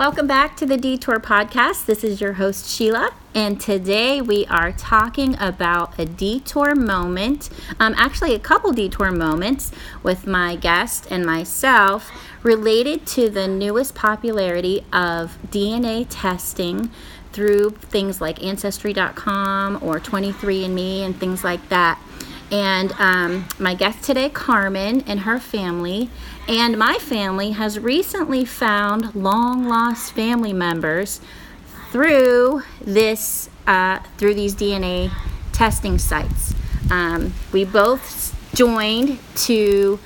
Welcome back to the Detour Podcast. This is your host, Sheila, and today we are talking about a detour moment, um, actually, a couple detour moments with my guest and myself related to the newest popularity of DNA testing through things like Ancestry.com or 23andMe and things like that. And um, my guest today, Carmen, and her family, and my family has recently found long lost family members through this uh, through these DNA testing sites. Um, we both joined to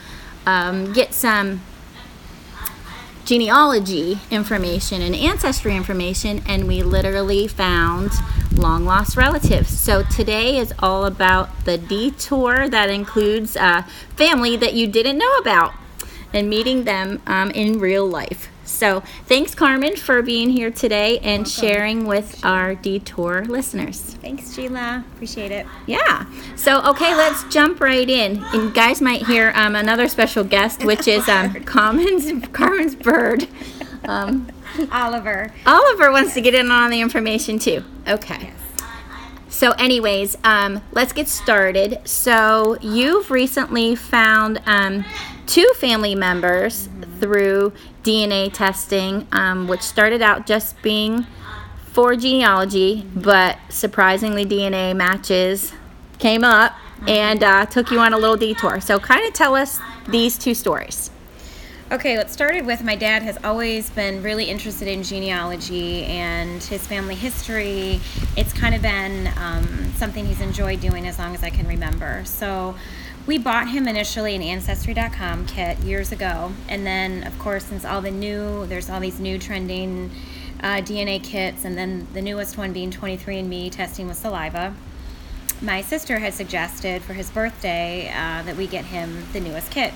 um, get some genealogy information and ancestry information, and we literally found long lost relatives. So today is all about the detour that includes a family that you didn't know about and meeting them um, in real life. So thanks, Carmen, for being here today and sharing with our detour listeners. Thanks, Sheila. Appreciate it. Yeah. So, okay, let's jump right in. And you guys might hear um, another special guest, which is um, Carmen's, Carmen's bird. Um, Oliver. Oliver wants to get in on the information too. Okay. So, anyways, um, let's get started. So, you've recently found um, two family members through DNA testing, um, which started out just being for genealogy, but surprisingly, DNA matches came up and uh, took you on a little detour. So, kind of tell us these two stories. Okay, let's started with my dad has always been really interested in genealogy and his family history. It's kind of been um, something he's enjoyed doing as long as I can remember. So we bought him initially an Ancestry.com kit years ago. And then, of course, since all the new, there's all these new trending uh, DNA kits, and then the newest one being 23andMe testing with saliva. My sister had suggested for his birthday uh, that we get him the newest kit.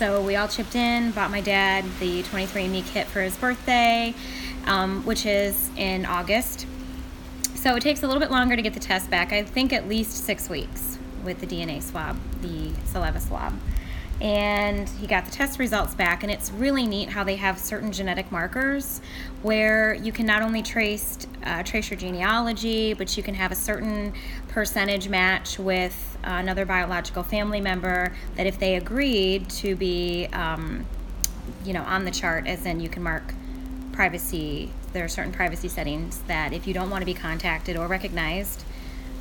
So we all chipped in, bought my dad the 23andMe kit for his birthday, um, which is in August. So it takes a little bit longer to get the test back. I think at least six weeks with the DNA swab, the saliva swab. And he got the test results back, and it's really neat how they have certain genetic markers where you can not only trace uh, trace your genealogy, but you can have a certain percentage match with another biological family member. That if they agreed to be, um, you know, on the chart, as in you can mark privacy. There are certain privacy settings that if you don't want to be contacted or recognized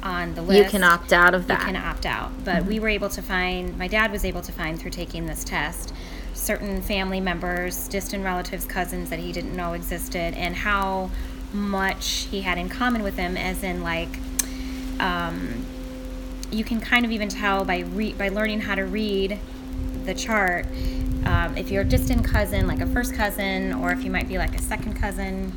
on the list, You can opt out of that. you can opt out. But we were able to find, my dad was able to find through taking this test, certain family members, distant relatives, cousins that he didn't know existed, and how much he had in common with them, as in, like, um, you can kind of even tell by re- by learning how to read the chart um, if you're a distant cousin, like a first cousin, or if you might be like a second cousin.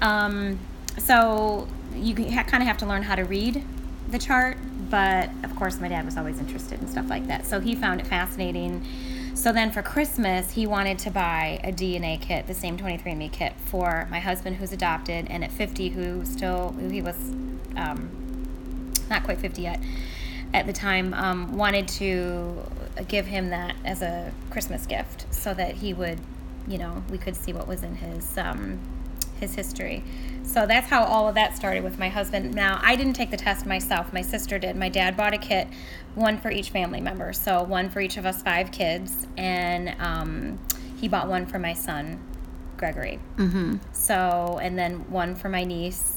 Um, so you ha- kind of have to learn how to read the chart, but of course, my dad was always interested in stuff like that, so he found it fascinating. So then for Christmas, he wanted to buy a DNA kit, the same 23andMe kit, for my husband who's adopted, and at 50, who still, who he was um, not quite 50 yet at the time, um, wanted to give him that as a Christmas gift so that he would, you know, we could see what was in his um, his history. So that's how all of that started with my husband. Now, I didn't take the test myself. My sister did. My dad bought a kit, one for each family member. So one for each of us five kids, and um, he bought one for my son, Gregory. Mm-hmm. So, and then one for my niece,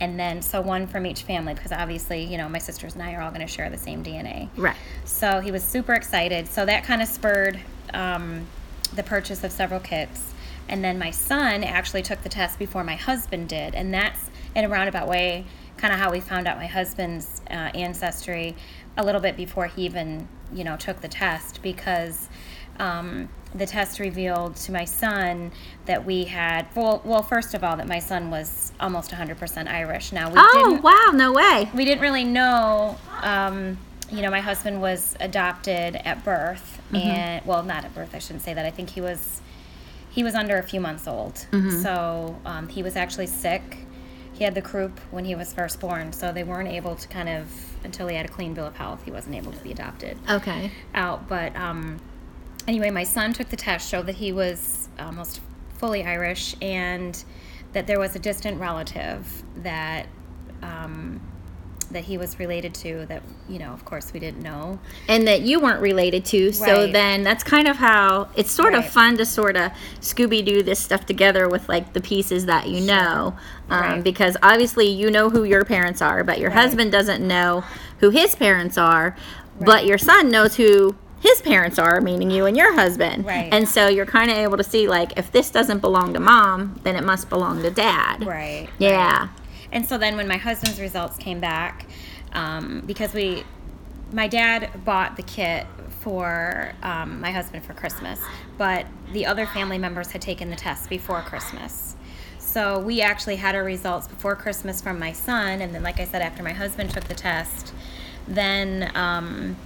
and then so one from each family because obviously, you know, my sisters and I are all going to share the same DNA. Right. So he was super excited. So that kind of spurred um, the purchase of several kits. And then my son actually took the test before my husband did. And that's in a roundabout way kind of how we found out my husband's uh, ancestry a little bit before he even, you know, took the test because um, the test revealed to my son that we had, well, well, first of all, that my son was almost 100% Irish. Now, we Oh, wow, no way. we didn't really know um, you know my husband was adopted at birth and well not at birth i shouldn't say that i think he was he was under a few months old so um, he was actually sick he had the croup when he was first born so they weren't able to kind of until he had a clean bill of health he wasn't able to be adopted Okay. out. But um, anyway, my son took the test, showed that he was almost fully Irish, and that there was a distant relative that um, that he was related to that you know of course we didn't know and that you weren't related to. So Right. then that's kind of how it's sort of fun to sort of Scooby Doo this stuff together with like the pieces that you know. Um, Right. Because obviously you know who your parents are, but your Right. husband doesn't know who his parents are, but your son knows who his parents are, meaning you and your husband. Right. And so you're kind of able to see like if this doesn't belong to mom, then it must belong to dad. right Yeah. And so then when my husband's results came back, um, because we, my dad bought the kit for um, my husband for Christmas, but the other family members had taken the test before Christmas. So we actually had our results before Christmas from my son, and then, like I said, after my husband took the test, then um,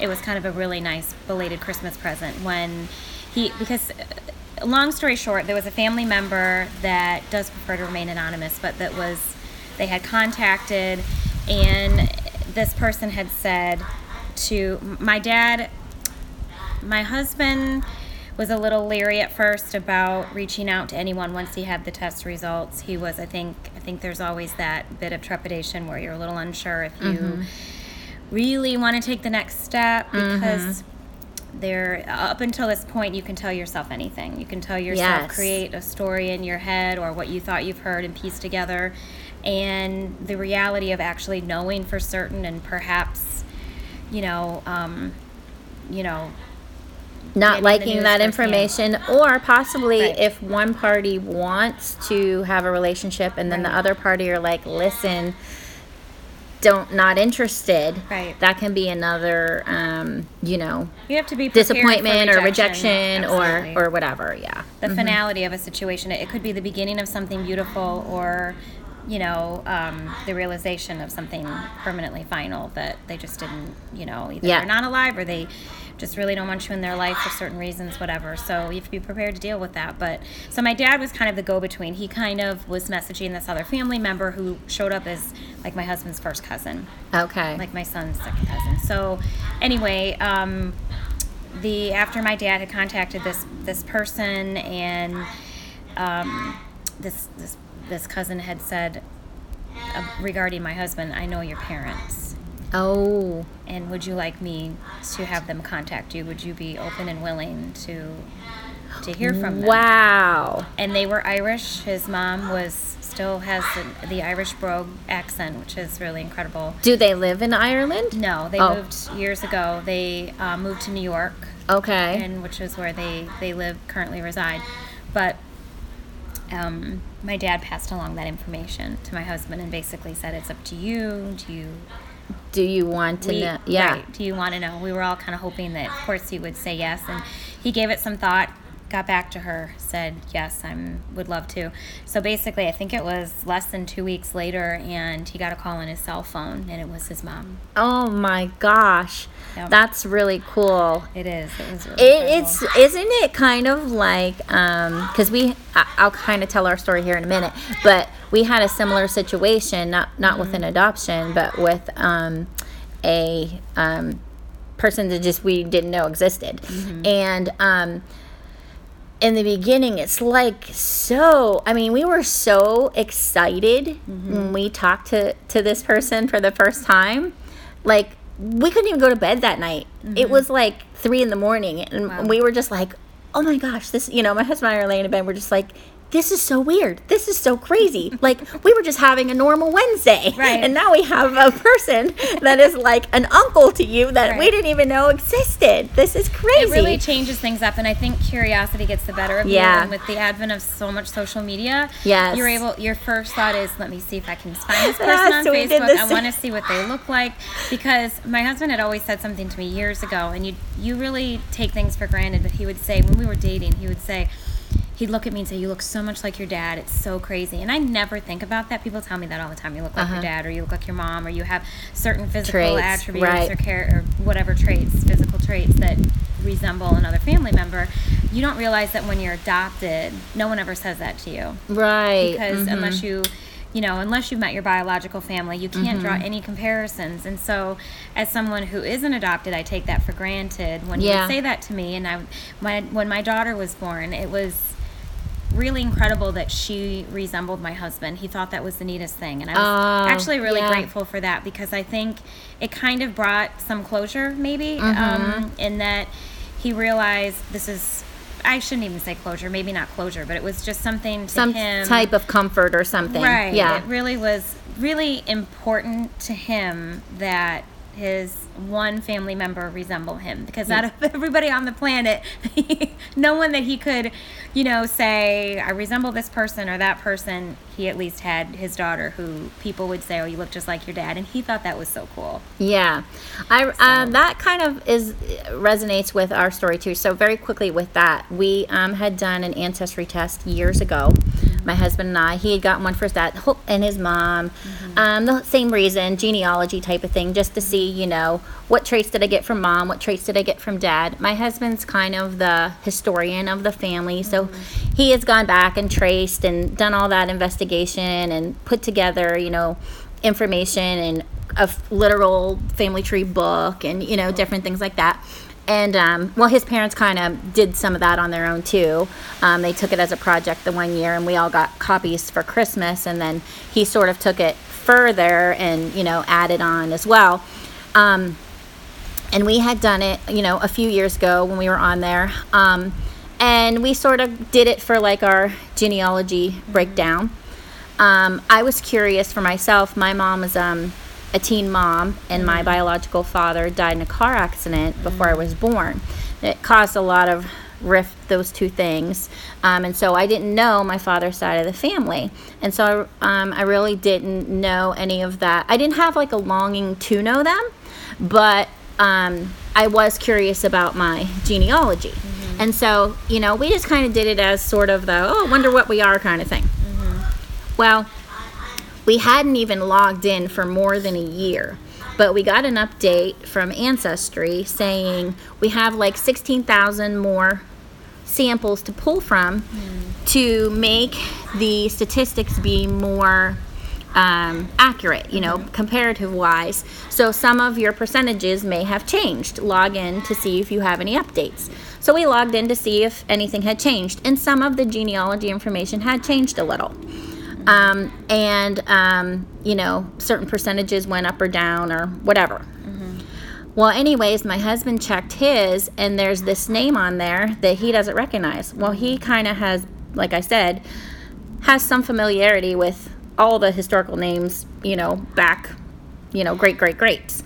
it was kind of a really nice belated Christmas present when he because uh, long story short, there was a family member that does prefer to remain anonymous, but that was they had contacted and this person had said to my dad my husband was a little leery at first about reaching out to anyone once he had the test results. He was, I think, I think there's always that bit of trepidation where you're a little unsure if you really want to take the next step because there up until this point you can tell yourself anything. You can tell yourself Yes. create a story in your head or what you thought you've heard and piece together. And the reality of actually knowing for certain and perhaps you know um, you know not liking that information or possibly Right. if one party wants to have a relationship and then the other party are like listen don't not interested Right. that can be another um, you know you have to be disappointment or rejection or Absolutely. or whatever yeah the finality of a situation. It could be the beginning of something beautiful or, you know, um, the realization of something permanently final that they just didn't, you know, either Yeah. they're not alive or they just really don't want you in their life for certain reasons, whatever. So you have to be prepared to deal with that. But so my dad was kind of the go between. He kind of was messaging this other family member who showed up as like my husband's first cousin okay like my son's second cousin. So anyway, um, the after my dad had contacted this this person and um, this this this cousin had said uh, regarding my husband, I know your parents. Oh And would you like me to have them contact you? Would you be open and willing to to hear from them? wow and they were Irish. His mom was still has the, the Irish brogue accent, which is really incredible. do they live in ireland No, they Oh. moved years ago. They uh, moved to New York, okay and which is where they they live currently reside. But um, my dad passed along that information to my husband and basically said, "It's up to you. Do you do you want to we- know yeah right, do you want to know?" We were all kind of hoping that, of course, he would say yes, and he gave it some thought. Got back to her, said yes, I'm would love to. So basically, I think it was less than two weeks later, and he got a call on his cell phone, and it was his mom. oh my gosh Yep. that's really cool It is. It was. Really It, it's isn't it kind of like because we I, I'll kind of tell our story here in a minute, but we had a similar situation not not with Mm-hmm. an adoption, but with um, a um, person that just we didn't know existed, Mm-hmm. and um, in the beginning it's like so i mean we were so excited Mm-hmm. when we talked to to this person for the first time like we couldn't even go to bed that night it was like three in the morning and Mm-hmm. Wow. we were just like oh my gosh this you know my husband and i are laying in bed we're just like this is so weird. This is so crazy. like we were just having a normal Wednesday, Right. and now we have a person that is like an uncle to you that we didn't even know existed. This is crazy. It really changes things up, and I think curiosity gets the better of Yeah. you. And with the advent of so much social media, Yes. you're able. Your first thought is, "Let me see if I can find this person Yes, on we did Facebook. I want to see what they look like." Because my husband had always said something to me years ago, and you you really take things for granted. But he would say when we were dating, he would say. He'd look at me and say, "You look so much like your dad. It's so crazy." And I never think about that. People tell me that all the time. You look like Uh-huh. your dad, or you look like your mom, or you have certain physical Traits, attributes right. or care or whatever traits, physical traits that resemble another family member. You don't realize that when you're adopted, no one ever says that to you right because mhm. unless you you know unless you've met your biological family you can't draw Mm-hmm. any comparisons and so as someone who isn't adopted i take that for granted when you Yeah. would say that to me and i my when my daughter was born it was really incredible that she resembled my husband. He thought that was the neatest thing, and I was Oh, actually really yeah. grateful for that because I think it kind of brought some closure, maybe, Mm-hmm. um, in that he realized this is. I shouldn't even say closure, maybe not closure, but it was just something to Some him. type of comfort or something. Right. Yeah. It really was really important to him that his one family member resemble him because out of everybody on the planet, no one that he could, you know, say I resemble this person or that person. He at least had his daughter, who people would say, "Oh, you look just like your dad," and he thought that was so cool. Yeah, I um, that kind of is resonates with our story too. So very quickly with that, we um, had done an ancestry test years ago. My husband and I, he had gotten one for his dad and his mom. Um, the same reason, genealogy type of thing, just to see, you know, what traits did I get from mom, what traits did I get from dad. My husband's kind of the historian of the family, so he has gone back and traced and done all that investigation and put together, you know, information and a literal family tree book and you know different things like that and um, well his parents kind of did some of that on their own too. Um, they took it as a project the one year and we all got copies for christmas and then he sort of took it further and you know added on as well. Um, and we had done it you know a few years ago when we were on there. Um, and we sort of did it for like our genealogy breakdown. Um, I was curious for myself. My mom was um, a teen mom, and my biological father died in a car accident before I was born. It caused a lot of rift, those two things. Um, and so I didn't know my father's side of the family. And so um, I really didn't know any of that. I didn't have like a longing to know them, but um, I was curious about my genealogy. And so, you know, we just kind of did it as sort of the, oh, wonder what we are kind of thing. Well, we hadn't even logged in for more than a year, but we got an update from Ancestry saying we have like 16,000 more samples to pull from to make the statistics be more um, accurate, you know, comparative wise. So some of your percentages may have changed. Log in to see if you have any updates. So we logged in to see if anything had changed, and some of the genealogy information had changed a little. Um, and, um, you know, certain percentages went up or down or whatever. Well, anyways, my husband checked his, and there's this name on there that he doesn't recognize. Well, he kind of has, like I said, has some familiarity with all the historical names, you know, back, you know, great, great, greats.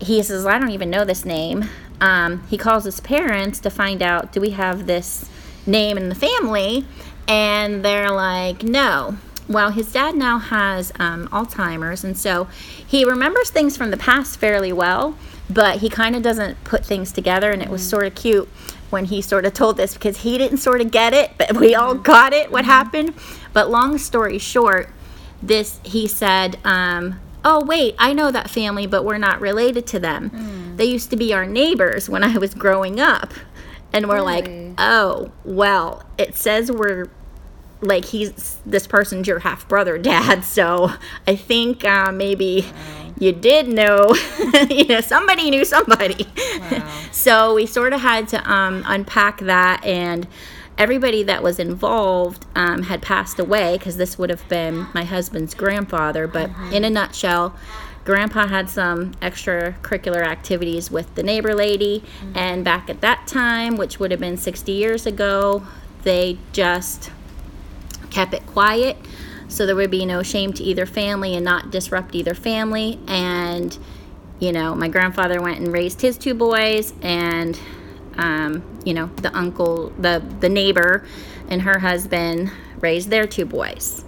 He says, I don't even know this name. Um, he calls his parents to find out, do we have this name in the family? And they're like, no. Well, his dad now has um, Alzheimer's, and so he remembers things from the past fairly well, but he kind of doesn't put things together. And it was sort of cute when he sort of told this because he didn't sort of get it, but we all got it what happened. But long story short, this he said, um, "Oh wait, I know that family, but we're not related to them. They used to be our neighbors when I was growing up." And we're like, "Oh, well, it says we're like he's this person's your half brother dad so i think uh, maybe you did know you know somebody knew somebody. Wow. so we sort of had to um, unpack that and everybody that was involved um, had passed away because this would have been my husband's grandfather but in a nutshell grandpa had some extracurricular activities with the neighbor lady and back at that time which would have been 60 years ago they just kept it quiet so there would be no shame to either family and not disrupt either family. And you know my grandfather went and raised his two boys and um, you know the uncle the the neighbor and her husband raised their two boys.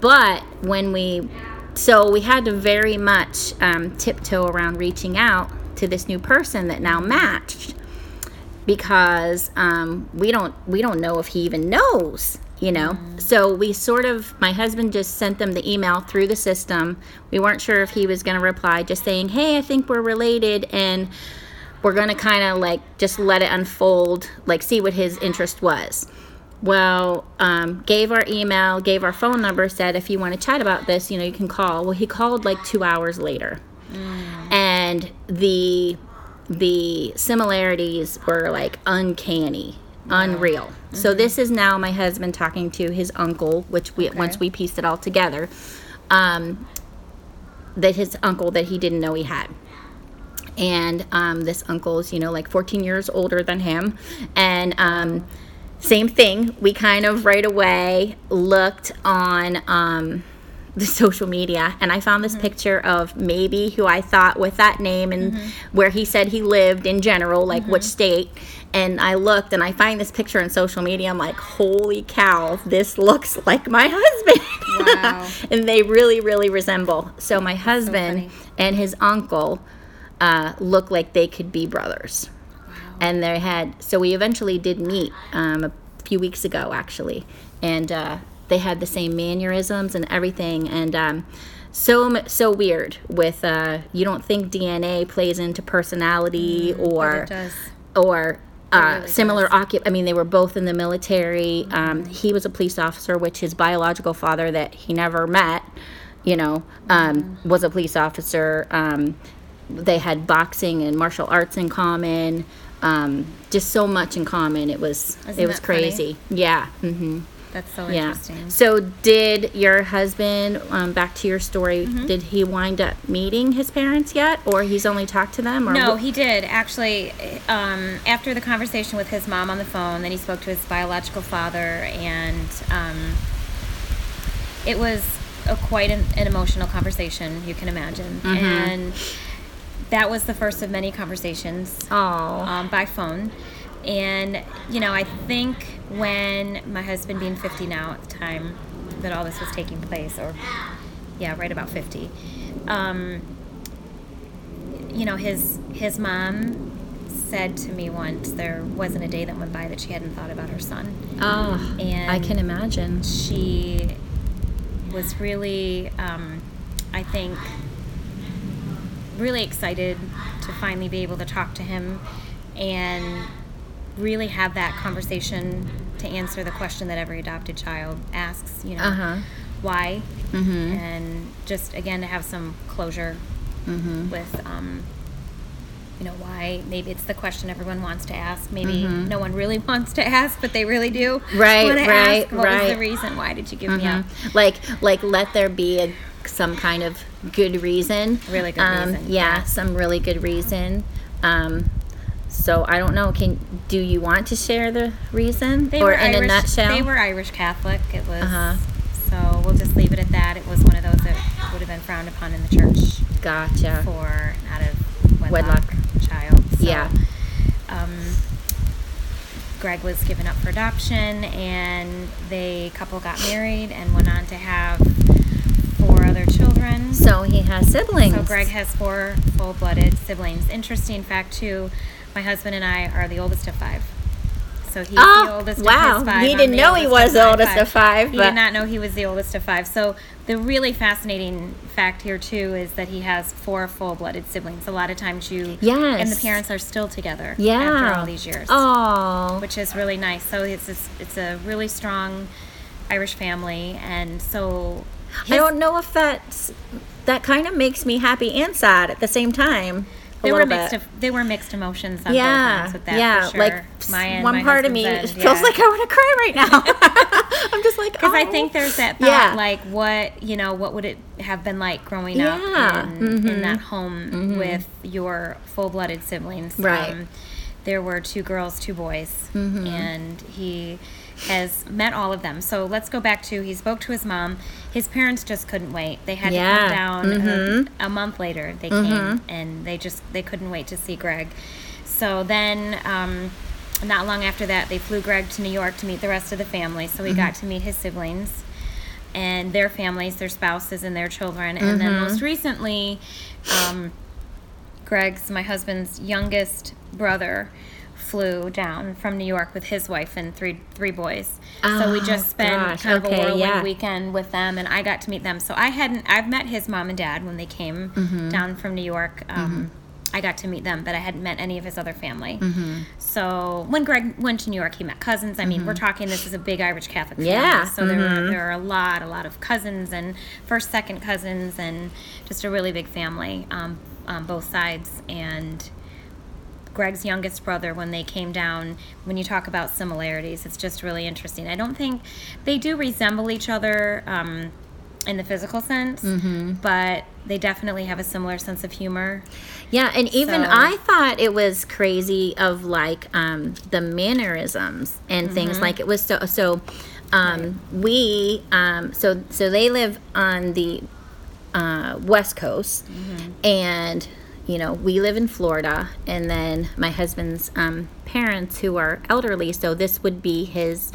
But when we so we had to very much um, tiptoe around reaching out to this new person that now matched because um, we don't we don't know if he even knows you know? So we sort of my husband just sent them the email through the system. We weren't sure if he was going to reply just saying hey i think we're related and we're going to kind of like just let it unfold like see what his interest was. Well um, gave our email gave our phone number said if you want to chat about this you know you can call. Well he called like two hours later. And the the similarities were like uncanny unreal So this is now my husband talking to his uncle, which we Okay. once we pieced it all together, um, that his uncle that he didn't know he had. And um, this uncle's, you know, like 14 years older than him. And um, same thing, we kind of right away looked on um, the social media and I found this picture of maybe who I thought with that name and where he said he lived in general, like which state. And I looked and I find this picture on social media. I'm like, holy cow, this looks like my husband. Wow. and they really, really resemble. So my husband funny. and his uncle uh, look like they could be brothers Wow. and they had so we eventually did meet um, a few weeks ago actually and uh, they had the same mannerisms and everything and um, so so weird with uh, you don't think dna plays into personality or Mm, it does. or uh, really similar occup I mean they were both in the military. Um, he was a police officer which his biological father that he never met you know um, was a police officer. Um, they had boxing and martial arts in common. Um, just so much in common. It was Isn't it was that funny? crazy. Yeah hmm That's so yeah interesting. so did your husband um, back to your story Mm-hmm. did he wind up meeting his parents yet or he's only talked to them or No, he did actually. Um, after the conversation with his mom on the phone, then he spoke to his biological father, and um, it was a, quite an, an emotional conversation. You can imagine, Mm-hmm. and that was the first of many conversations um, by phone. And you know, I think when my husband being 50 now at the time that all this was taking place, or yeah, right about 50. Um, you know, his his mom said to me once there wasn't a day that went by that she hadn't thought about her son. Oh, and I can imagine. She was really, um, I think, really excited to finally be able to talk to him and really have that conversation to answer the question that every adopted child asks, you know, Uh huh. why? Mm-hmm. And just again to have some closure Mm-hmm. with um, you know why maybe it's the question everyone wants to ask maybe Mhm. no one really wants to ask but they really do Right, right, ask, what was the reason why did you give me up Mhm. Like, like, let there be a, some kind of good reason. Really good um, reason, Yeah, yeah. some really good reason. Um, so I don't know. Can do you want to share the reason, they or in Irish, a nutshell? they were Irish Catholic it was Uh-huh. so we'll just leave it at that it was one of those that would have been frowned upon in the church Gotcha. for out of wedlock, Wedlock. child so, Yeah. um, Greg was given up for adoption, and the couple got married and went on to have four other children. So he has siblings. So Greg has four full-blooded siblings. Interesting fact too, my husband and I are the oldest of five. So he's the Oh, oldest wow. of his five. He didn't know he was the oldest of five, He did not know he was the oldest of five. So the really fascinating fact here too is that he has four full-blooded siblings. A lot of times you Yes. and the parents are still together Yeah. after all these years Oh. which is really nice. So it's it's, it's a really strong Irish family, and so I don't know if that's that kind of makes me happy and sad at the same time. A There were mixed bit. of, there were mixed emotions on both yeah, with that. yeah. for sure. Like my one my part of me feels yeah. like I want to cry right now. I'm just like because I oh. think there's that thought, Yeah. like what you know, what would it have been like growing Yeah, up in, in mhm. that home with your full-blooded siblings? Um, Right. there were two girls, two boys, Mhm. and he has met all of them. So let's go back to he spoke to his mom. His parents just couldn't wait. They had Yeah, to come down mhm. a, a month later. They Mhm. came and they just they couldn't wait to see Greg. So then. Um, not long after that, they flew Greg to New York to meet the rest of the family. So he got to meet his siblings and their families, their spouses, and their children. And then Mhm. most recently, um, Greg's, my husband's youngest brother, flew down from New York with his wife and three three boys. so we Oh, just spent gosh, kind of okay, a whirlwind yeah. weekend with them, and I got to meet them. So I hadn't I've met his mom and dad when they came Mm-hmm. down from New York. Um, I got to meet them, but I hadn't met any of his other family. Mm-hmm. So when Greg went to New York, he met cousins. I mean, we're talking this is a big Irish Catholic family. Yeah, So there mhm. were there are a lot, a lot of cousins and first, second cousins, and just a really big family um, on both sides. And Greg's youngest brother when they came down. When you talk about similarities, it's just really interesting. I don't think they do resemble each other um, in the physical sense, Mm-hmm. but they definitely have a similar sense of humor. Yeah, and even So- I thought it was crazy of like um, the mannerisms and things like it was so so. Um, We um, so so they live on the uh, west coast, and you know we live in Florida, and then my husband's um, parents who are elderly, so this would be his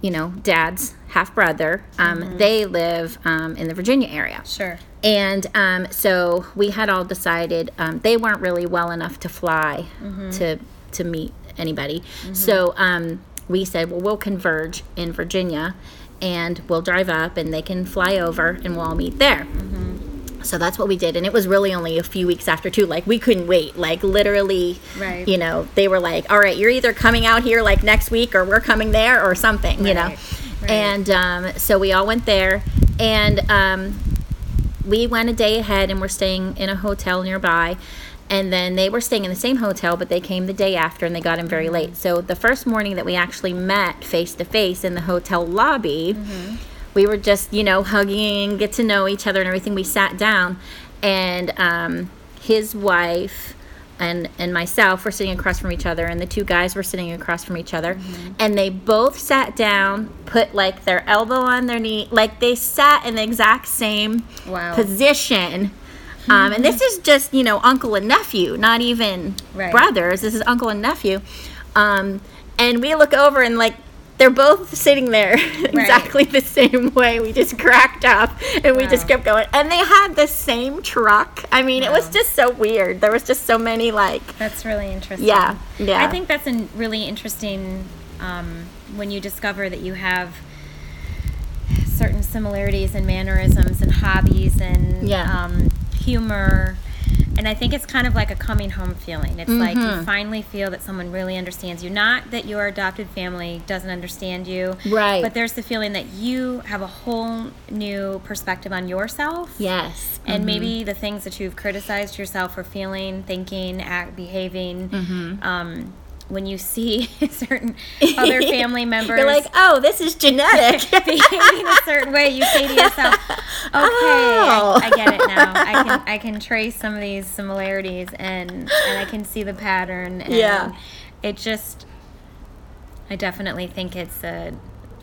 you know dad's half brother. Um, They live um, in the Virginia area. Sure. And um, so we had all decided um, they weren't really well enough to fly to to meet anybody. So um, we said, well, we'll converge in Virginia, and we'll drive up, and they can fly over, and we'll all meet there. So that's what we did, and it was really only a few weeks after too. Like we couldn't wait. Like literally, Right. you know, they were like, "All right, you're either coming out here like next week, or we're coming there, or something," you know. Right, right. And um, so we all went there, and um, we went a day ahead and we're staying in a hotel nearby and then they were staying in the same hotel but they came the day after and they got in very late so the first morning that we actually met face to face in the hotel lobby we were just you know hugging get to know each other and everything. We sat down and um, his wife and and myself were sitting across from each other and the two guys were sitting across from each other. And they both sat down put like their elbow on their knee like they sat in the exact same Wow. position. Um, and this is just you know uncle and nephew not even Right. brothers. This is uncle and nephew. Um, and we look over and like they're both sitting there exactly the same way we just cracked up and we just kept going and they had the same truck i mean it was just so weird there was just so many like That's really interesting. Yeah, yeah. I think that's a really interesting um, when you discover that you have certain similarities and mannerisms and hobbies and Yeah. um, humor. And I think it's kind of like a coming home feeling. It's like Mm-hmm. you finally feel that someone really understands you. Not that your adopted family doesn't understand you, Right. But there's the feeling that you have a whole new perspective on yourself yes and maybe the things that you've criticized yourself for feeling, thinking, act, behaving, Mm-hmm. um, when you see certain other family members you're like oh this is genetic behaving a certain way, you say to yourself, "Okay, Oh. I, I get it now. I can I can trace some of these similarities and and I can see the pattern." And Yeah. it just, I definitely think it's a.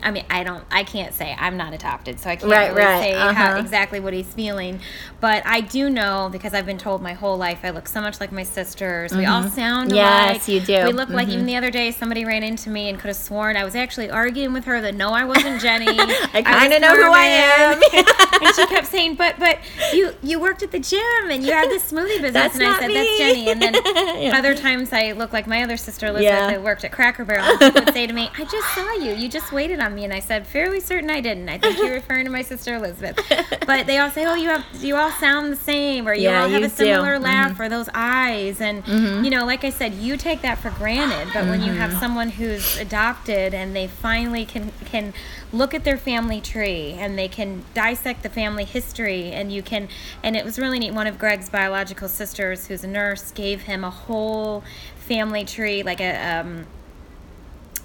I mean, I don't, I can't say I'm not adopted, so I can't Right, really right, say uh-huh. exactly what he's feeling. But I do know because I've been told my whole life I look so much like my sisters. We all sound Mm-hmm. Yes, alike. you do. Mm-hmm. We look like even the other day somebody ran into me and could have sworn I was actually arguing with her that no, I wasn't Jenny. I kind of know who I am. and she kept saying, "But but you you worked at the gym and you had this smoothie business." That's and I said, me. "That's Jenny." And then Yeah. other times I look like my other sister Elizabeth Yeah. that worked at Cracker Barrel. And people would say to me, "I just saw you. You just waited on me." And I said, "Fairly certain I didn't. I think you're referring to my sister Elizabeth." But they all say, "Oh, you have you all sound the same, or you Yeah, all have you a similar do. Mm-hmm. laugh, or those eyes." And you know, like I said, you take that for granted. But when you have Mm-hmm. someone who's adopted and they finally can can look at their family tree and they can dissect the family history and you can and it was really neat one of greg's biological sisters who's a nurse gave him a whole family tree like a um,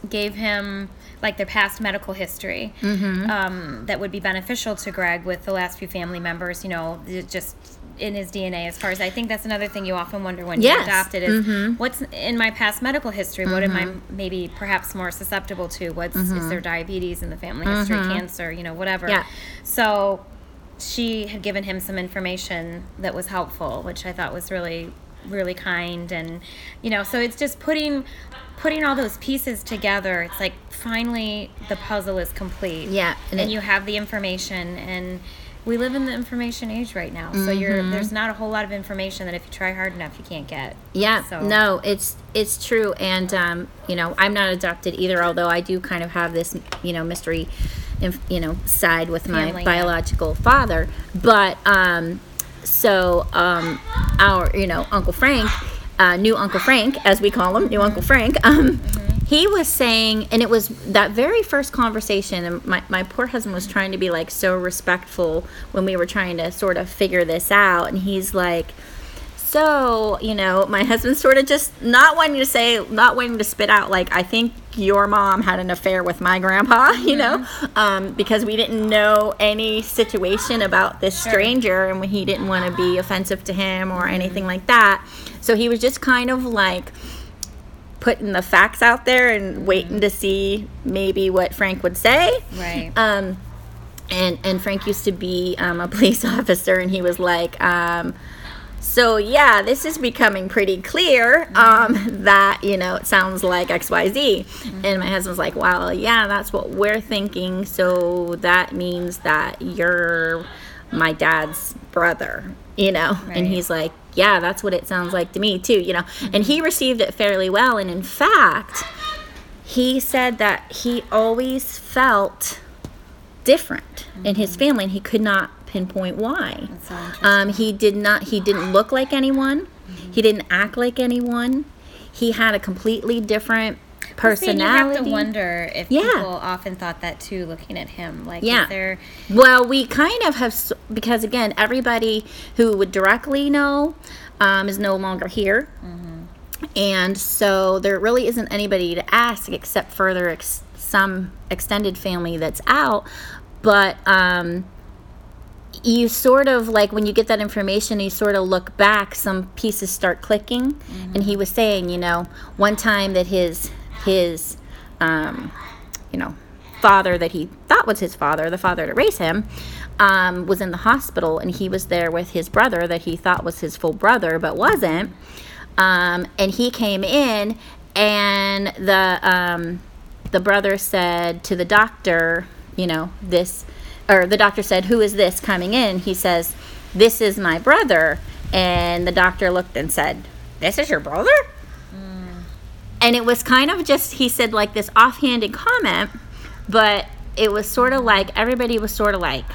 gave him like their past medical history mm-hmm. um, that would be beneficial to greg with the last few family members you know just in his DNA as far as I think that's another thing you often wonder when Yes. you're adopted is mm-hmm. what's in my past medical history what am I mm-hmm. maybe perhaps more susceptible to? What's is there diabetes in the family history cancer you know whatever. Yeah. so she had given him some information that was helpful which I thought was really really kind and you know so it's just putting putting all those pieces together it's like finally the puzzle is complete Yeah, and and, it- you have the information and we live in the information age right now so you're Mm-hmm. there's not a whole lot of information that if you try hard enough you can't get Yeah, So- no, it's it's true, and um, you know, I'm not adopted either. Although I do kind of have this, you know, mystery, inf- you know, side with my Family, yeah. biological father. But um, so um, our, you know, Uncle Frank, uh, new Uncle Frank, as we call him, new Uncle Frank. Um, He was saying, and it was that very first conversation, and my, my poor husband was trying to be like so respectful when we were trying to sort of figure this out. And he's like, so you know my husband sort of just not wanting to say not wanting to spit out like i think your mom had an affair with my grandpa you know? Um, because we didn't know any situation about this stranger and he didn't want to be offensive to him or anything like that. So he was just kind of like putting the facts out there and waiting to see maybe what frank would say. Right. um, and and Frank used to be um, a police officer, and he was like, um, so yeah, this is becoming pretty clear um, that you know it sounds like X Y Z, and my husband's like, well, yeah, that's what we're thinking. So that means that you're my dad's brother, you know, and he's like, yeah, that's what it sounds like to me too, you know, and he received it fairly well, and in fact he said that he always felt different in his family and he could not pinpoint why. So um, he did not he didn't look like anyone. He didn't act like anyone. He had a completely different Personality you have to wonder if Yeah. people often thought that too, looking at him. Like, Yeah. there Well, we kind of have, because again, everybody who would directly know um, is no longer here. And so there really isn't anybody to ask except further ex- some extended family that's out. But um, you sort of like when you get that information, you sort of look back, some pieces start clicking. And he was saying, you know, one time that his, his, um, you know, father that he thought was his father, the father to raise him, um, was in the hospital, and he was there with his brother that he thought was his full brother, but wasn't. Um, and he came in, and the um, the brother said to the doctor, you know, this, or the doctor said, "Who is this coming in?" He says, "This is my brother." And the doctor looked and said, "This is your brother?" And it was kind of just he said like this offhanded comment but it was sort of like everybody was sort of like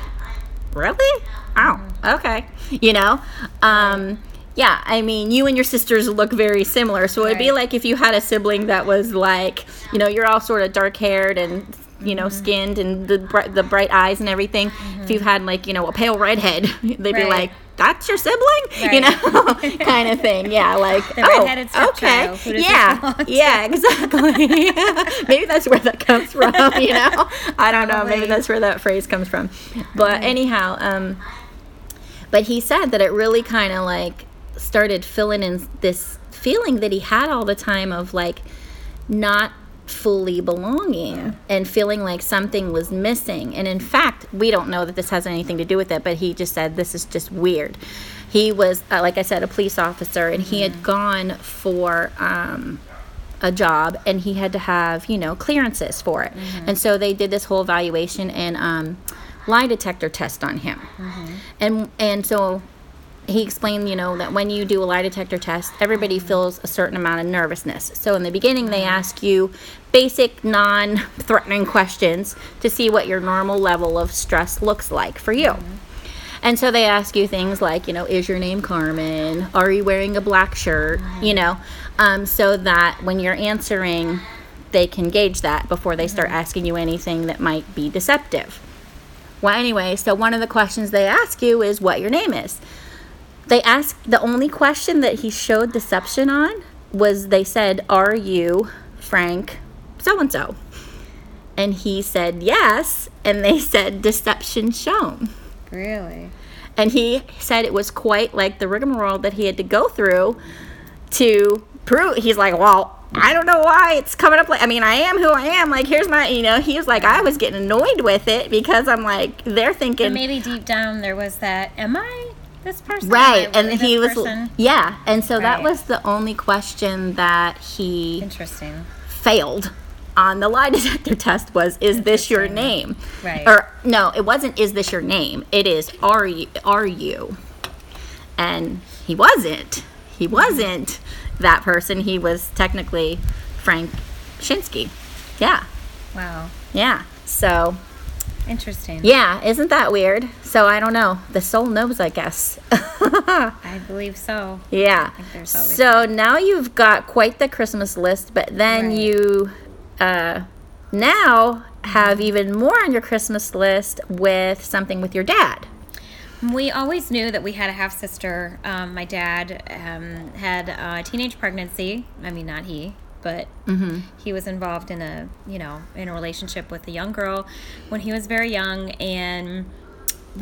really? Oh okay you know? Um yeah i mean you and your sisters look very similar so it'd be like if you had a sibling that was like you know you're all sort of dark haired and you know Mm-hmm. skinned and the bright, the bright eyes and everything. If you had like you know a pale redhead they'd be like that's your sibling? You know? Kind of thing yeah like oh okay. stepchild. Who does this yeah yeah exactly. Maybe that's where that comes from you know? I don't know maybe that's where that phrase comes from. But anyhow um but he said that it really kind of like started filling in this feeling that he had all the time of like not fully belonging and feeling like something was missing. And in fact, we don't know that this has anything to do with it, but he just said this is just weird. He was, uh, like I said, a police officer, and he had gone for um, a job, and he had to have, you know, clearances for it. And so they did this whole evaluation and um, lie detector test on him. And and so he explained, you know, that when you do a lie detector test, everybody feels a certain amount of nervousness. So in the beginning, they ask you basic, non threatening questions to see what your normal level of stress looks like for you. And so they ask you things like, you know, is your name Carmen? Are you wearing a black shirt? You know, um, so that when you're answering, they can gauge that before they start asking you anything that might be deceptive. Well, anyway, so one of the questions they ask you is what your name is. They asked the only question that he showed deception on was they said, Are you Frank so and so? And he said yes. And they said, Deception shown. Really? And he said it was quite like the rigmarole that he had to go through to prove. He's like, Well, I don't know why it's coming up like I mean I am who I am like here's my you know he was like I was getting annoyed with it because I'm like they're thinking maybe deep down there was that, am I this person? right and he was person? yeah and so that was the only question that he Interesting. failed on the lie detector test was is this your name Right. or no it wasn't is this your name it is are you are you and he wasn't he mm-hmm. wasn't that person he was technically frank shinsky yeah Wow. yeah so Interesting. yeah isn't that weird so i don't know the soul knows i guess I believe so. Yeah. think there's always So now you've got quite the Christmas list, but then Right. you uh, now have even more on your Christmas list with something with your dad. We always knew that we had a half sister. Um, my dad um, had a teenage pregnancy. I mean, not he, but Mm-hmm. he was involved in a you know in a relationship with a young girl when he was very young, and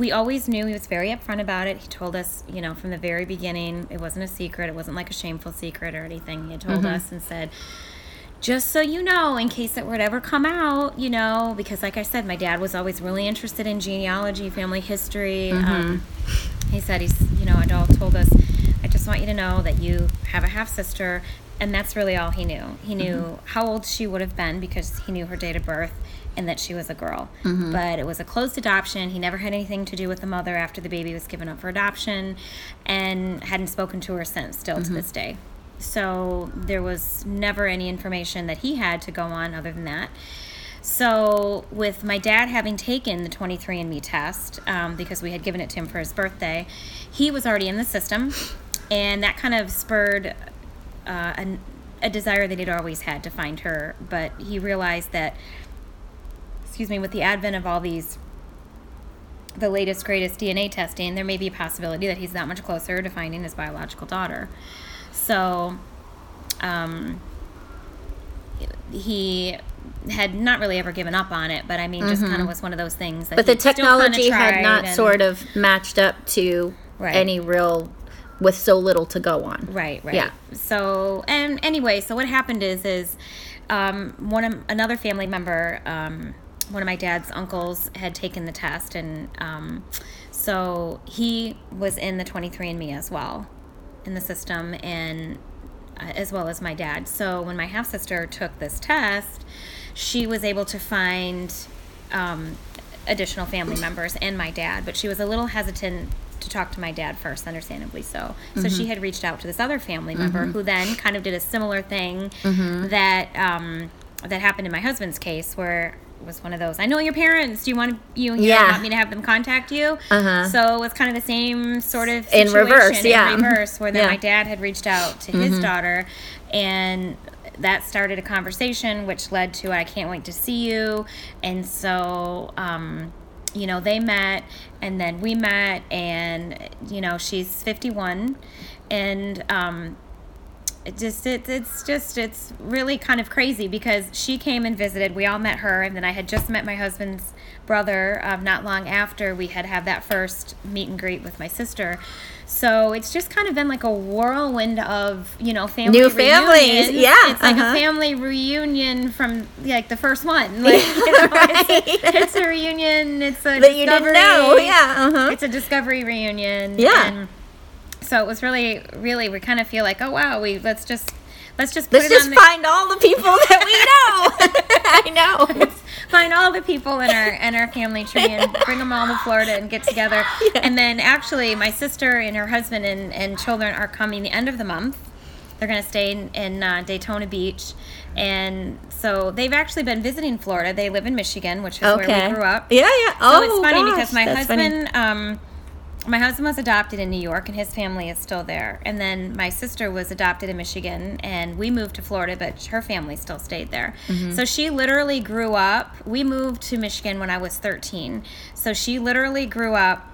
we always knew he was very upfront about it. He told us, you know, from the very beginning, it wasn't a secret. It wasn't like a shameful secret or anything. He had told us and said, just so you know, in case it would ever come out, you know, because like I said, my dad was always really interested in genealogy, family history. Um, he said he's, you know, Adol told us, I just want you to know that you have a half sister, and that's really all he knew. He mm-hmm. knew how old she would have been because he knew her date of birth and that she was a girl. Mm-hmm. But it was a closed adoption. He never had anything to do with the mother after the baby was given up for adoption, and hadn't spoken to her since, still to mm-hmm. this day. So there was never any information that he had to go on other than that. So, with my dad having taken the 23andMe test, um, because we had given it to him for his birthday, he was already in the system, and that kind of spurred uh, an, a desire that he'd always had to find her. But he realized that, excuse me, with the advent of all these, the latest, greatest DNA testing, there may be a possibility that he's that much closer to finding his biological daughter. So, um, he had not really ever given up on it, but I mean, just kind of was one of those things. That Mm-hmm. But the he still kinda technology had not and- sort of matched up to Right. any real, with so little to go on. Right, right. Yeah. So, and anyway, so what happened is, is um, one of another family member, um, one of my dad's uncles, had taken the test, and um, so he was in the 23andMe as well, in the system, and uh, as well as my dad. So when my half sister took this test, she was able to find um, additional family members and my dad, but she was a little hesitant to talk to my dad first, understandably so. So she had reached out to this other family member who then kind of did a similar thing that um, that happened in my husband's case, where it was one of those. I know your parents. Do you want to you here, Yeah. want me to have them contact you? Uh-huh. So it was kind of the same sort of In reverse, situation, yeah. In reverse, where then Yeah. my dad had reached out to his daughter, and that started a conversation, which led to I can't wait to see you, and so. Um, you know, they met and then we met, and you know, she's 51, and um, it just it, it's just it's really kind of crazy because she came and visited. We all met her and then i had just met my husband's brother um, not long after we had had that first meet and greet with my sister so it's just kind of been like a whirlwind of you know family New families, reunions. yeah, it's like uh-huh. a family reunion from like the first one like you know, it's, it's a reunion it's a That you didn't discovery. know. Yeah. Uh-huh. it's a discovery reunion Yeah. and so it was really really we kind of feel like oh wow we let's just let's just put Let's it just on the, find all the people that we know. I know. Let's find all the people in our in our family tree and bring them all to Florida and get together. And then actually, my sister and her husband and, and children are coming the end of the month. They're going to stay in, in uh, Daytona Beach, and so they've actually been visiting Florida. They live in Michigan, which is where Okay. we grew up. Yeah, yeah. So Oh, it's funny gosh, because my husband, um, my husband was adopted in New York, and his family is still there. And then my sister was adopted in Michigan, and we moved to Florida, but her family still stayed there. Mm-hmm. So she literally grew up. We moved to Michigan when I was 13. So she literally grew up.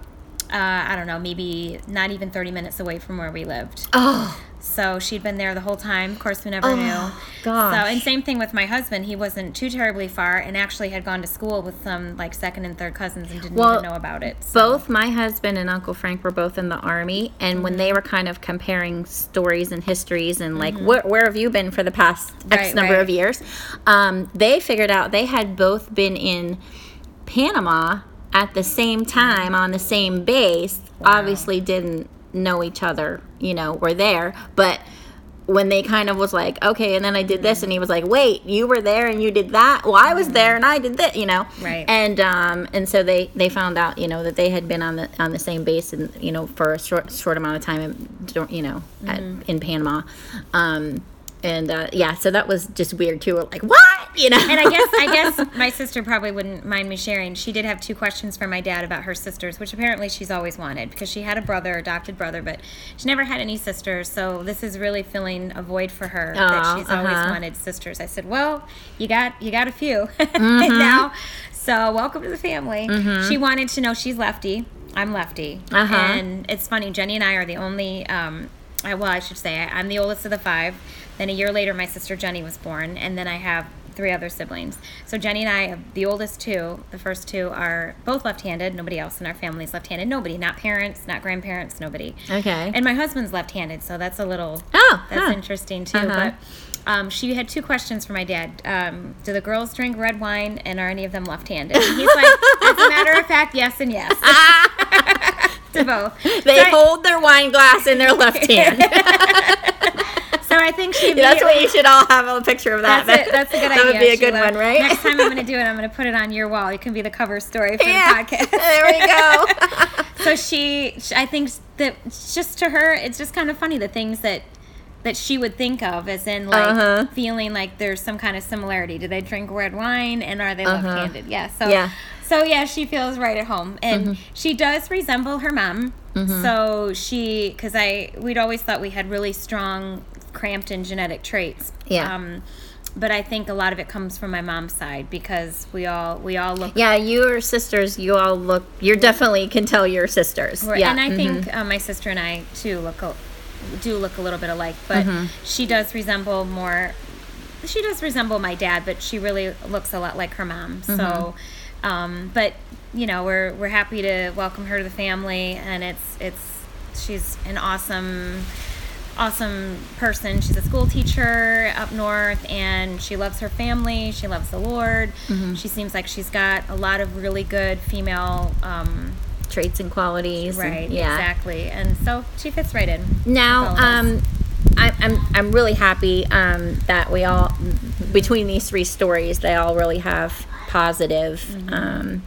Uh, I don't know, maybe not even 30 minutes away from where we lived. Oh, So she'd been there the whole time. Of course, we never Oh, knew. gosh. So, and same thing with my husband. He wasn't too terribly far, and actually had gone to school with some like second and third cousins and didn't Well, even know about it. So. both my husband and Uncle Frank were both in the army, and when Mm-hmm. they were kind of comparing stories and histories and like, where, where have you been for the past X Right, number right. of years? Um, they figured out they had both been in Panama at the same time on the same base. Obviously, didn't know each other, you know, were there, but when they kind of was like, okay, and then I did this, and he was like, wait, you were there and you did that. Well, I was there and I did that, you know. Right. And um, and so they they found out, you know, that they had been on the on the same base and you know for a short short amount of time, in, you know, at, in Panama. Um, and uh, yeah, so that was just weird too. We're like, what? You know. and I guess I guess my sister probably wouldn't mind me sharing. She did have two questions for my dad about her sisters, which apparently she's always wanted because she had a brother, adopted brother, but she never had any sisters. So this is really filling a void for her that she's always uh-huh. wanted sisters. I said, well, you got you got a few Mm-hmm. now. So welcome to the family. She wanted to know she's lefty. I'm lefty. Uh-huh. And it's funny. Jenny and I are the only. Um, I, well, I should say I, I'm the oldest of the five. Then a year later, my sister Jenny was born, and then I have three other siblings. So Jenny and I, the oldest two, the first two are both left-handed. Nobody else in our family is left-handed. Nobody, not parents, not grandparents, nobody. Okay. And my husband's left-handed, so that's a little. Oh, that's huh. interesting too. Uh-huh. But um, she had two questions for my dad. Um, do the girls drink red wine, and are any of them left-handed? And he's like, as a matter of fact, yes and yes. to both. They so, I, hold their wine glass in their left hand. so I think she. That's what you should all have a picture of that. That's, a, that's a good that idea. That would be a good one, right? Next time I'm going to do it, I'm going to put it on your wall. It can be the cover story for yeah. the podcast. there we go. so she, I think that just to her, it's just kind of funny the things that that she would think of as in like Uh-huh. feeling like there's some kind of similarity. Do they drink red wine and are they Uh-huh. left-handed? Yeah. So Yeah. So yeah, she feels right at home, and Mm-hmm. she does resemble her mom. So she, because I, we'd always thought we had really strong cramped Crampton genetic traits. Yeah. Um, but I think a lot of it comes from my mom's side because we all we all look yeah, your sisters, you all look. You definitely can tell your sisters. Right. Yeah. And I mhm. think uh, my sister and I too look a, do look a little bit alike, but Mm-hmm. she does resemble more. She does resemble my dad, but she really looks a lot like her mom. Mm-hmm. So, um, but you know, we're we're happy to welcome her to the family, and it's it's she's an awesome awesome person. She's a school teacher up north and she loves her family. She loves the Lord. Mm-hmm. She seems like she's got a lot of really good female um, traits and qualities. and- Right, yeah. exactly. And so she fits right in. Now, um, I, I'm I'm really happy um, that we all between these three stories, they all really have positive, Mm-hmm. um,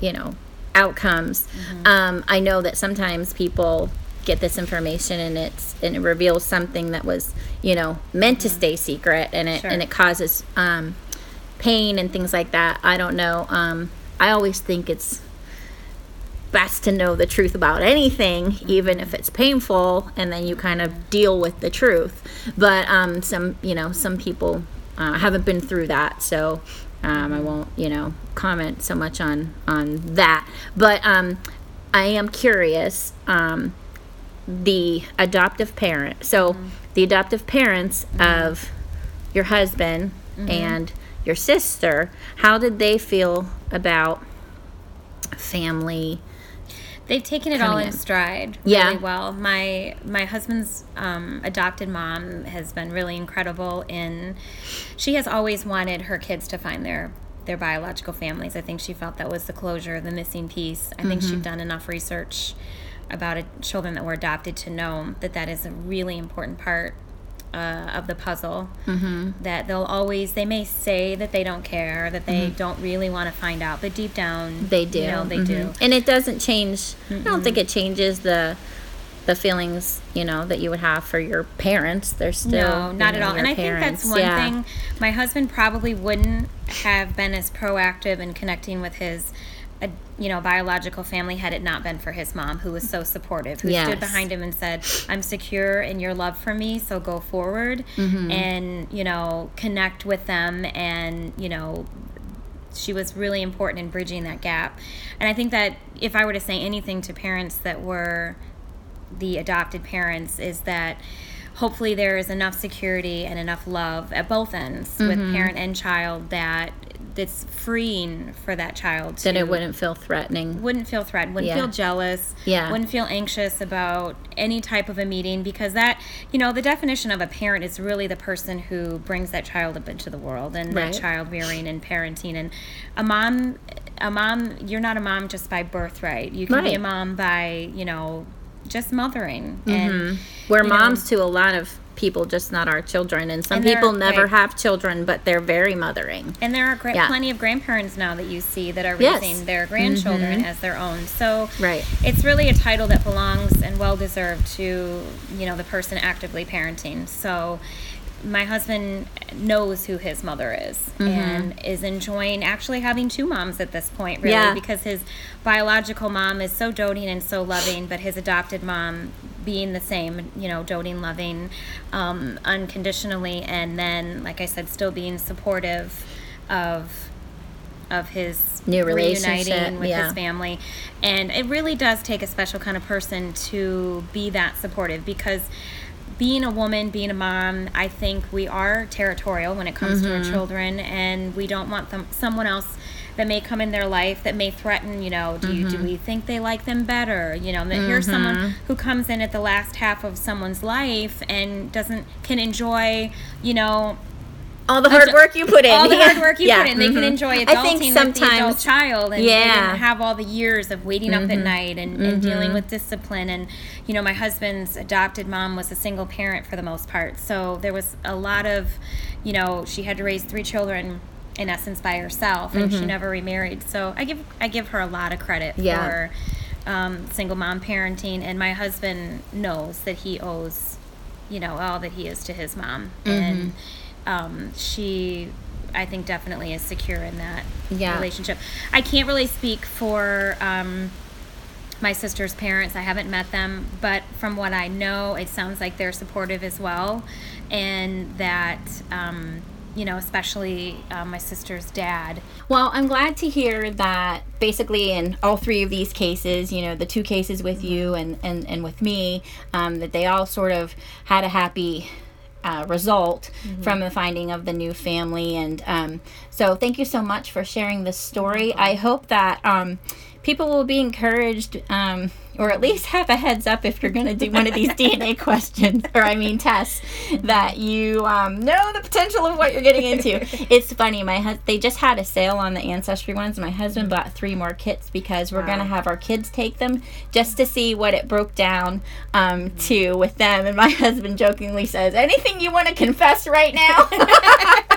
you know, outcomes. Um, I know that sometimes people get this information and it's and it reveals something that was you know meant to stay secret and it Mm-hmm. Sure. and it causes um, pain and things like that. I don't know. Um, I always think it's best to know the truth about anything, even if it's painful, and then you kind of deal with the truth. But um, some, you know, some people uh, haven't been through that, so um, I won't, you know, comment so much on on that. But um, I am curious. Um, the adoptive parent. So the adoptive parents of your husband and your sister, how did they feel about family? They've taken it all in in. stride Yeah. really well. My my husband's um, adopted mom has been really incredible in she has always wanted her kids to find their their biological families. I think she felt that was the closure, the missing piece. I think Mm-hmm. she'd done enough research about it, children that were adopted to know that that is a really important part uh, of the puzzle. Mm-hmm. That they'll always, they may say that they don't care, that they don't really want to find out, but deep down, Mm-hmm. They do. You know, they Mhm. do. And it doesn't change. I don't think it changes the the feelings, you know, that you would have for your parents. They're still No, not at all. And I think that's one Yeah. thing. My husband probably wouldn't have been as proactive in connecting with his, uh, you know, biological family had it not been for his mom, who was so supportive, who Yes. stood behind him and said, "I'm secure in your love for me, so go forward Mm-hmm. and you know connect with them and you know." She was really important in bridging that gap. And I think that if I were to say anything to parents that were the adopted parents is that hopefully there is enough security and enough love at both ends Mm-hmm. with parent and child that that's freeing for that child that it wouldn't feel threatening. wouldn't feel threatened, wouldn't Yeah. feel jealous, Yeah. wouldn't feel anxious about any type of a meeting because that, you know, the definition of a parent is really the person who brings that child up into the world and Right. that child rearing and parenting. And a mom, a mom, you're not a mom just by birthright. You can be a mom by, you know, just mothering and mm-hmm. We're you know- moms to a lot of people, just not our children. And some And people never right. have children, but they're very mothering. And there are gra- Yeah. plenty of grandparents now that you see that are Yes. raising their grandchildren mm-hmm. as their own. So Right. it's really a title that belongs and well deserved to you know the person actively parenting. So my husband knows who his mother is Mm-hmm. and is enjoying actually having two moms at this point really Yeah. because his biological mom is so doting and so loving but his adopted mom being the same you know doting loving um, unconditionally and then like i said still being supportive of of his New reuniting relationship, with yeah. his family. And it really does take a special kind of person to be that supportive because being a woman, being a mom, I think we are territorial when it comes to Mm-hmm. our children, and we don't want them someone else that may come in their life that may threaten. You know, do you, Mm-hmm. do we think they like them better? You know, that here's someone who comes in at the last half of someone's life and doesn't can enjoy. You know, all the hard work you put in. all the hard work you Yeah. put in. They can Mhm. enjoy adulting I think with the adult sometimes child, and Yeah. Mm-hmm. have all the years of waiting up at night and, and dealing with discipline. And you know, my husband's adopted mom was a single parent for the most part, so there was a lot of, you know, she had to raise three children in essence by herself, and Mm-hmm. she never remarried. So I give I give her a lot of credit Yeah. for um, single mom parenting, and my husband knows that he owes, you know, all that he is to his mom, Mm-hmm. and um, she, I think, definitely is secure in that Yeah. relationship. I can't really speak for um, my sister's parents. I haven't met them, but from what I know, it sounds like they're supportive as well, and that. Um, you know, especially uh, my sister's dad. Well, I'm glad to hear that basically in all three of these cases, you know, the two cases with you and, and, and with me, um, that they all sort of had a happy uh, result from the finding of the new family. And um, so thank you so much for sharing this story. I hope that um, people will be encouraged. Um, or at least have a heads up if you're going to do one of these DNA questions, or I mean tests, that you um, know the potential of what you're getting into. It's funny, my hus- they just had a sale on the ancestry ones. My husband bought three more kits because we're going to have our kids take them just to see what it broke down um, to with them. And my husband jokingly says, "Anything you want to confess right now?"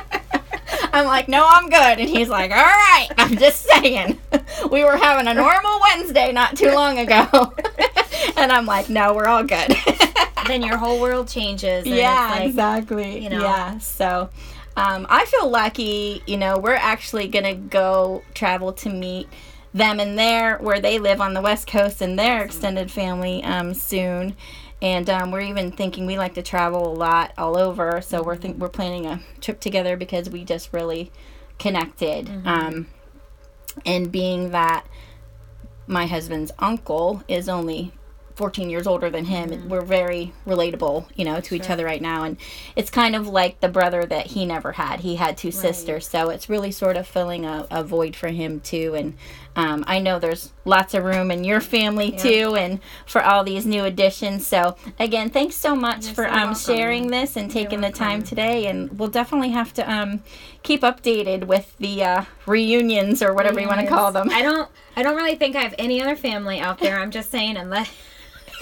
I'm like, no, I'm good. And he's like, all right, I'm just saying. We were having a normal Wednesday not too long ago. and I'm like, no, we're all good. then your whole world changes. And yeah, it's like, exactly. you know. Yeah, so um, I feel lucky. You know, we're actually going to go travel to meet them and there where they live on the West Coast and their extended family um, soon. And um, we're even thinking we like to travel a lot all over, so we're think we're planning a trip together because we just really connected. Um, and being that my husband's uncle is only 14 years older than him we're very relatable you know to each other right now. And it's kind of like the brother that he never had. He had two sisters. So it's really sort of filling a, a void for him too. And um, i know there's lots of room in your family too and for all these new additions so again thanks so much for so um, welcome. sharing this and taking the time today and we'll definitely have to um, keep updated with the uh, reunions or whatever you want to call them I don't. I don't really think I have any other family out there. I'm just saying, unless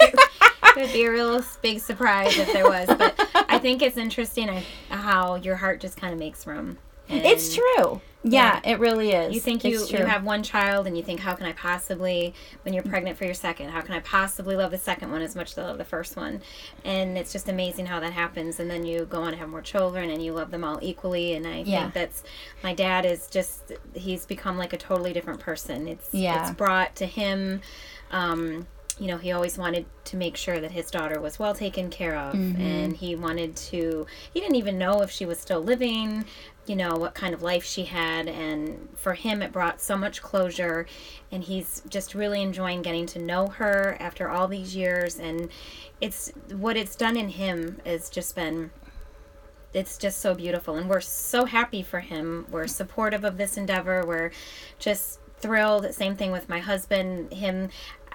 it'd be a real big surprise if there was. But I think it's interesting how your heart just kind of makes room. It's true. Yeah, it really is. You think you, you have one child and you think, how can I possibly, when you're pregnant for your second, how can I possibly love the second one as much as I love the first one? And it's just amazing how that happens. And then you go on to have more children and you love them all equally. And I Yeah. think that's, my dad is just, he's become like a totally different person. It's, Yeah. it's brought to him, um, you know, he always wanted to make sure that his daughter was well taken care of. Mm-hmm. And he wanted to, he didn't even know if she was still living, you know, what kind of life she had. And for him, it brought so much closure. And he's just really enjoying getting to know her after all these years. And it's what it's done in him has just been it's just so beautiful and we're so happy for him we're supportive of this endeavor we're just thrilled same thing with my husband him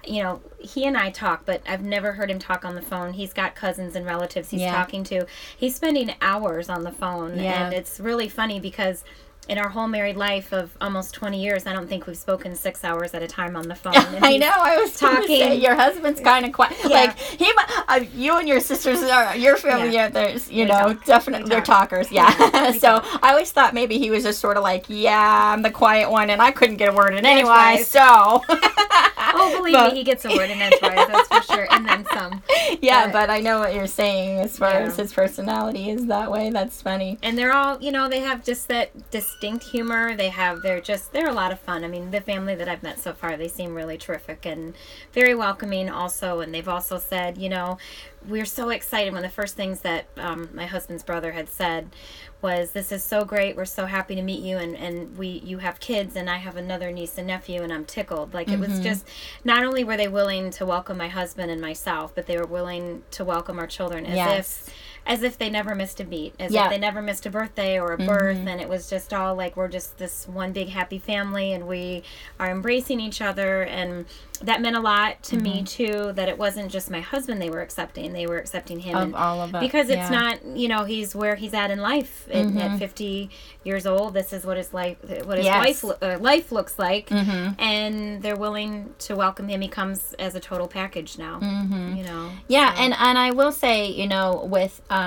you know he and i talk but i've never heard him talk on the phone he's got cousins and relatives he's Yeah. talking to he's spending hours on the phone Yeah. and it's really funny because in our whole married life of almost 20 years i don't think we've spoken six hours at a time on the phone I know. I was talking. Say, your husband's kind of quiet. Like he, uh, you and your sisters are your family. Yeah. Yeah. There's, you We know, talk. definitely they're talk. talkers. Yeah. Yeah, so talk. I always thought maybe he was just sort of like, yeah, I'm the quiet one, and I couldn't get a word in anyway. right. So. oh believe But- me he gets a word in edgewise that's for sure and then some yeah, But- but I know what you're saying as far Yeah. as his personality is that way. That's funny. and they're all you know they have just that distinct humor they have they're just they're a lot of fun i mean the family that i've met so far they seem really terrific and very welcoming also and they've also said you know we're so excited when the first things that um, my husband's brother had said was this is so great we're so happy to meet you and, and we you have kids and i have another niece and nephew and i'm tickled like it was Mm-hmm. just not only were they willing to welcome my husband and myself but they were willing to welcome our children as Yes. if as if they never missed a beat as Yeah. Mm-hmm. if they never missed a birthday or a birth and it was just all like we're just this one big happy family and we are embracing each other and that meant a lot to me too that it wasn't just my husband they were accepting they were accepting him Of and- all of it, because it's yeah. not you know he's where he's at in life at, at 50 years old this is what his life what his Yes. life uh, life looks like and they're willing to welcome him he comes as a total package now you know Yeah, and and I will say, you know, with um,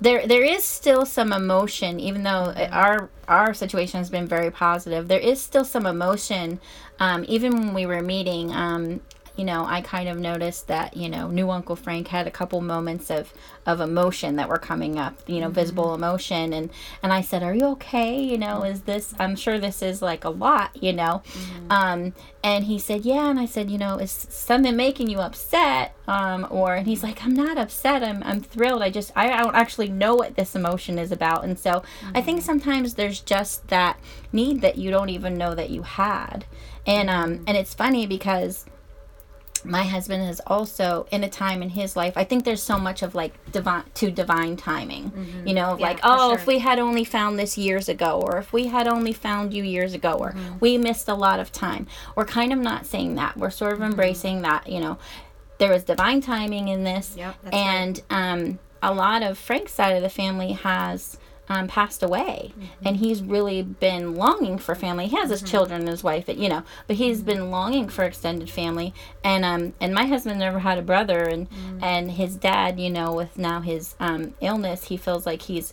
there there is still some emotion, even though our our situation has been very positive. There is still some emotion, um, even when we were meeting. Um, you know, I kind of noticed that you know, new Uncle Frank had a couple moments of of emotion that were coming up. You know, visible emotion, and and I said, "Are you okay? You know, is this? I'm sure this is like a lot. You know." Um, and he said, "Yeah." And I said, "You know, is something making you upset?" Um, or and he's like, "I'm not upset. I'm I'm thrilled. I just I, I don't actually know what this emotion is about." And so I think sometimes there's just that need that you don't even know that you had, and um and it's funny because my husband is also in a time in his life. I think there's so much of like divine to divine timing. You know, Mm-hmm. Yeah, like oh, sure. if we had only found this years ago, or if we had only found you years ago, or Mm-hmm. we missed a lot of time. We're kind of not saying that. We're sort of Mm-hmm. embracing that. You know, there was divine timing in this, Yep, that's right. and um, a lot of Frank's side of the family has. Um, passed away, Mm-hmm. and he's really been longing for family. He has his children and his wife, you know, but he's Mm-hmm. been longing for extended family. And um, and my husband never had a brother, and Mm. and his dad, you know, with now his um, illness, he feels like he's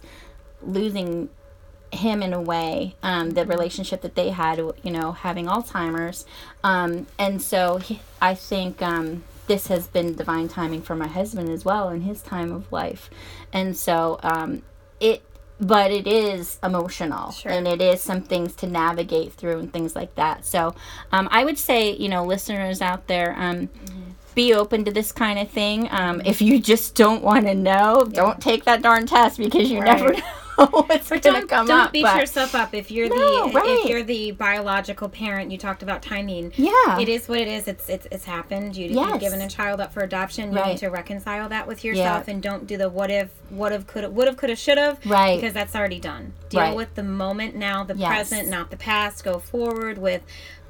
losing him in a way um, the relationship that they had you know having alzheimer's um, and so he, i think um, this has been divine timing for my husband as well in his time of life and so um, it but it is emotional Sure. and it is some things to navigate through and things like that so um, i would say you know listeners out there um, be open to this kind of thing. Um, if you just don't want to know, don't take that darn test because you never know what's going to don't, come don't beat but- yourself up if you're No, the right. if you're the biological parent you talked about timing Yeah. it is what it is it's it's, it's happened you, Yes. you've given a child up for adoption you Right. need to reconcile that with yourself Yeah. and don't do the what if what if could have would have could have should have Right. because that's already done deal Right. with the moment now the Yes. present not the past go forward with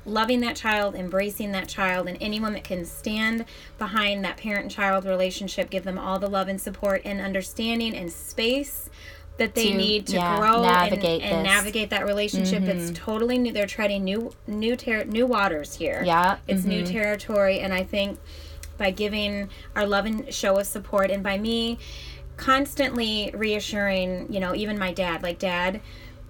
loving that child embracing that child and anyone that can stand behind that parent and child relationship give them all the love and support and understanding and space that they To, need to yeah, grow navigate and, and. Mm-hmm. navigate that relationship It's totally new they're treading new new ter- new waters here Yeah, it's new mhm. territory and i think by giving our love and show of support and by me constantly reassuring you know even my dad like dad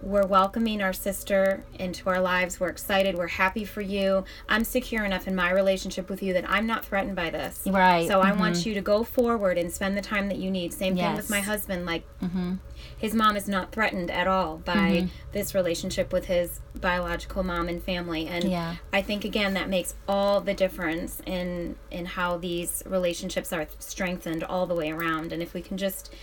we're welcoming our sister into our lives. We're excited. We're happy for you. I'm secure enough in my relationship with you that i'm not threatened by this. Right, so i mm-hmm. want you to go forward and spend the time that you need. Same thing with my husband like mm-hmm. his mom is not threatened at all by mm-hmm. this relationship with his biological mom and family. And Yeah. i think again that makes all the difference in in how these relationships are strengthened all the way around. And if we can just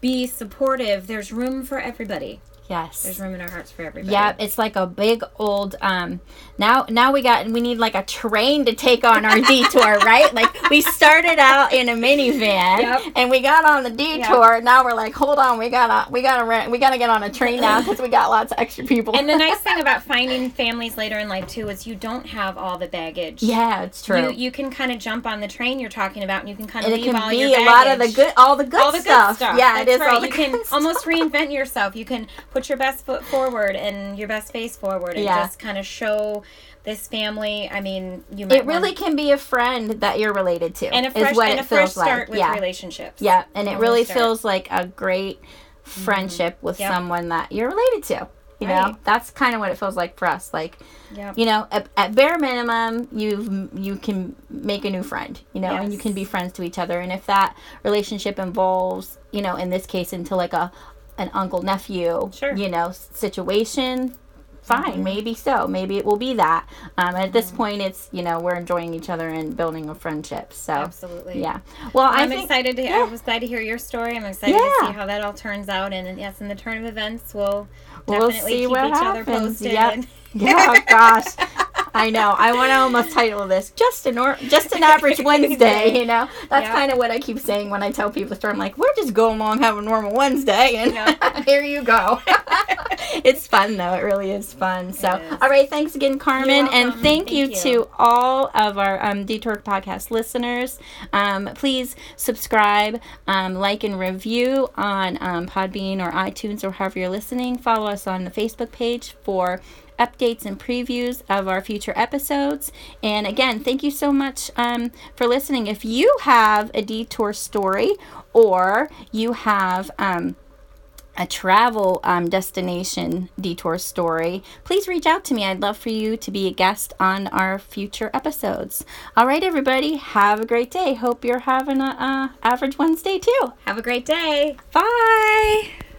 be supportive there's room for everybody yes. there's room in our hearts for everybody Yeah, it's like a big old um now now we got we need like a train to take on our detour, right? Like we started out in a minivan Yep. and we got on the detour. Now we're like, hold on, we gotta we gotta rent we gotta get on a train now because we got lots of extra people. and the nice thing about finding families later in life too is you don't have all the baggage yeah, it's true. you you can kind of jump on the train you're talking about and you can kind of it leave can all be your a lot of the good all the good all the stuff. good stuff. Yeah, That's it is right. all the you can stuff. almost reinvent yourself. You can put your best foot forward and your best face forward, and Yeah. just kind of show this family. I mean, you might It really want- can be a friend that you're related to. and a fresh is what and it a fresh feels start like. with yeah. relationships. Yeah, and it really start. feels like a great mm-hmm. friendship with Yep. someone that you're related to. You know, Right. that's kind of what it feels like for us. Like, Yep. you know, at, at bare minimum, you you can make a new friend. You know, and you can be friends to each other. And if that relationship involves, you know, in this case, into like a an uncle nephew, Sure. you know, situation, fine, maybe so. Maybe it will be that. Um, at this point, it's you know we're enjoying each other and building a friendship. So Absolutely. yeah. Well, I I'm think, excited to. yeah. I'm excited to hear your story. I'm excited Yeah. to see how that all turns out. And yes, in the turn of events, we'll We'll see keep what each other happens. posted. Yep. Yeah, gosh. I know. I want to almost title this just an or, just an average Wednesday. You know, that's Yeah. kind of what I keep saying when I tell people the story. I'm like, we're just going along have a normal Wednesday, and Yeah. here you go. it's fun though. It really is fun. So, is. all right. Thanks again, Carmen, and thank, Thank you, you. to all of our um, Detour podcast listeners. Um, please subscribe, um, like, and review on um, Podbean or iTunes or however you're listening. Follow us on the Facebook page for updates and previews of our future episodes. And again, thank you so much um, for listening. If you have a detour story or you have um, a travel um, destination detour story, please reach out to me. I'd love for you to be a guest on our future episodes. All right, everybody, have a great day. Hope you're having a uh, average Wednesday too. Have a great day. Bye.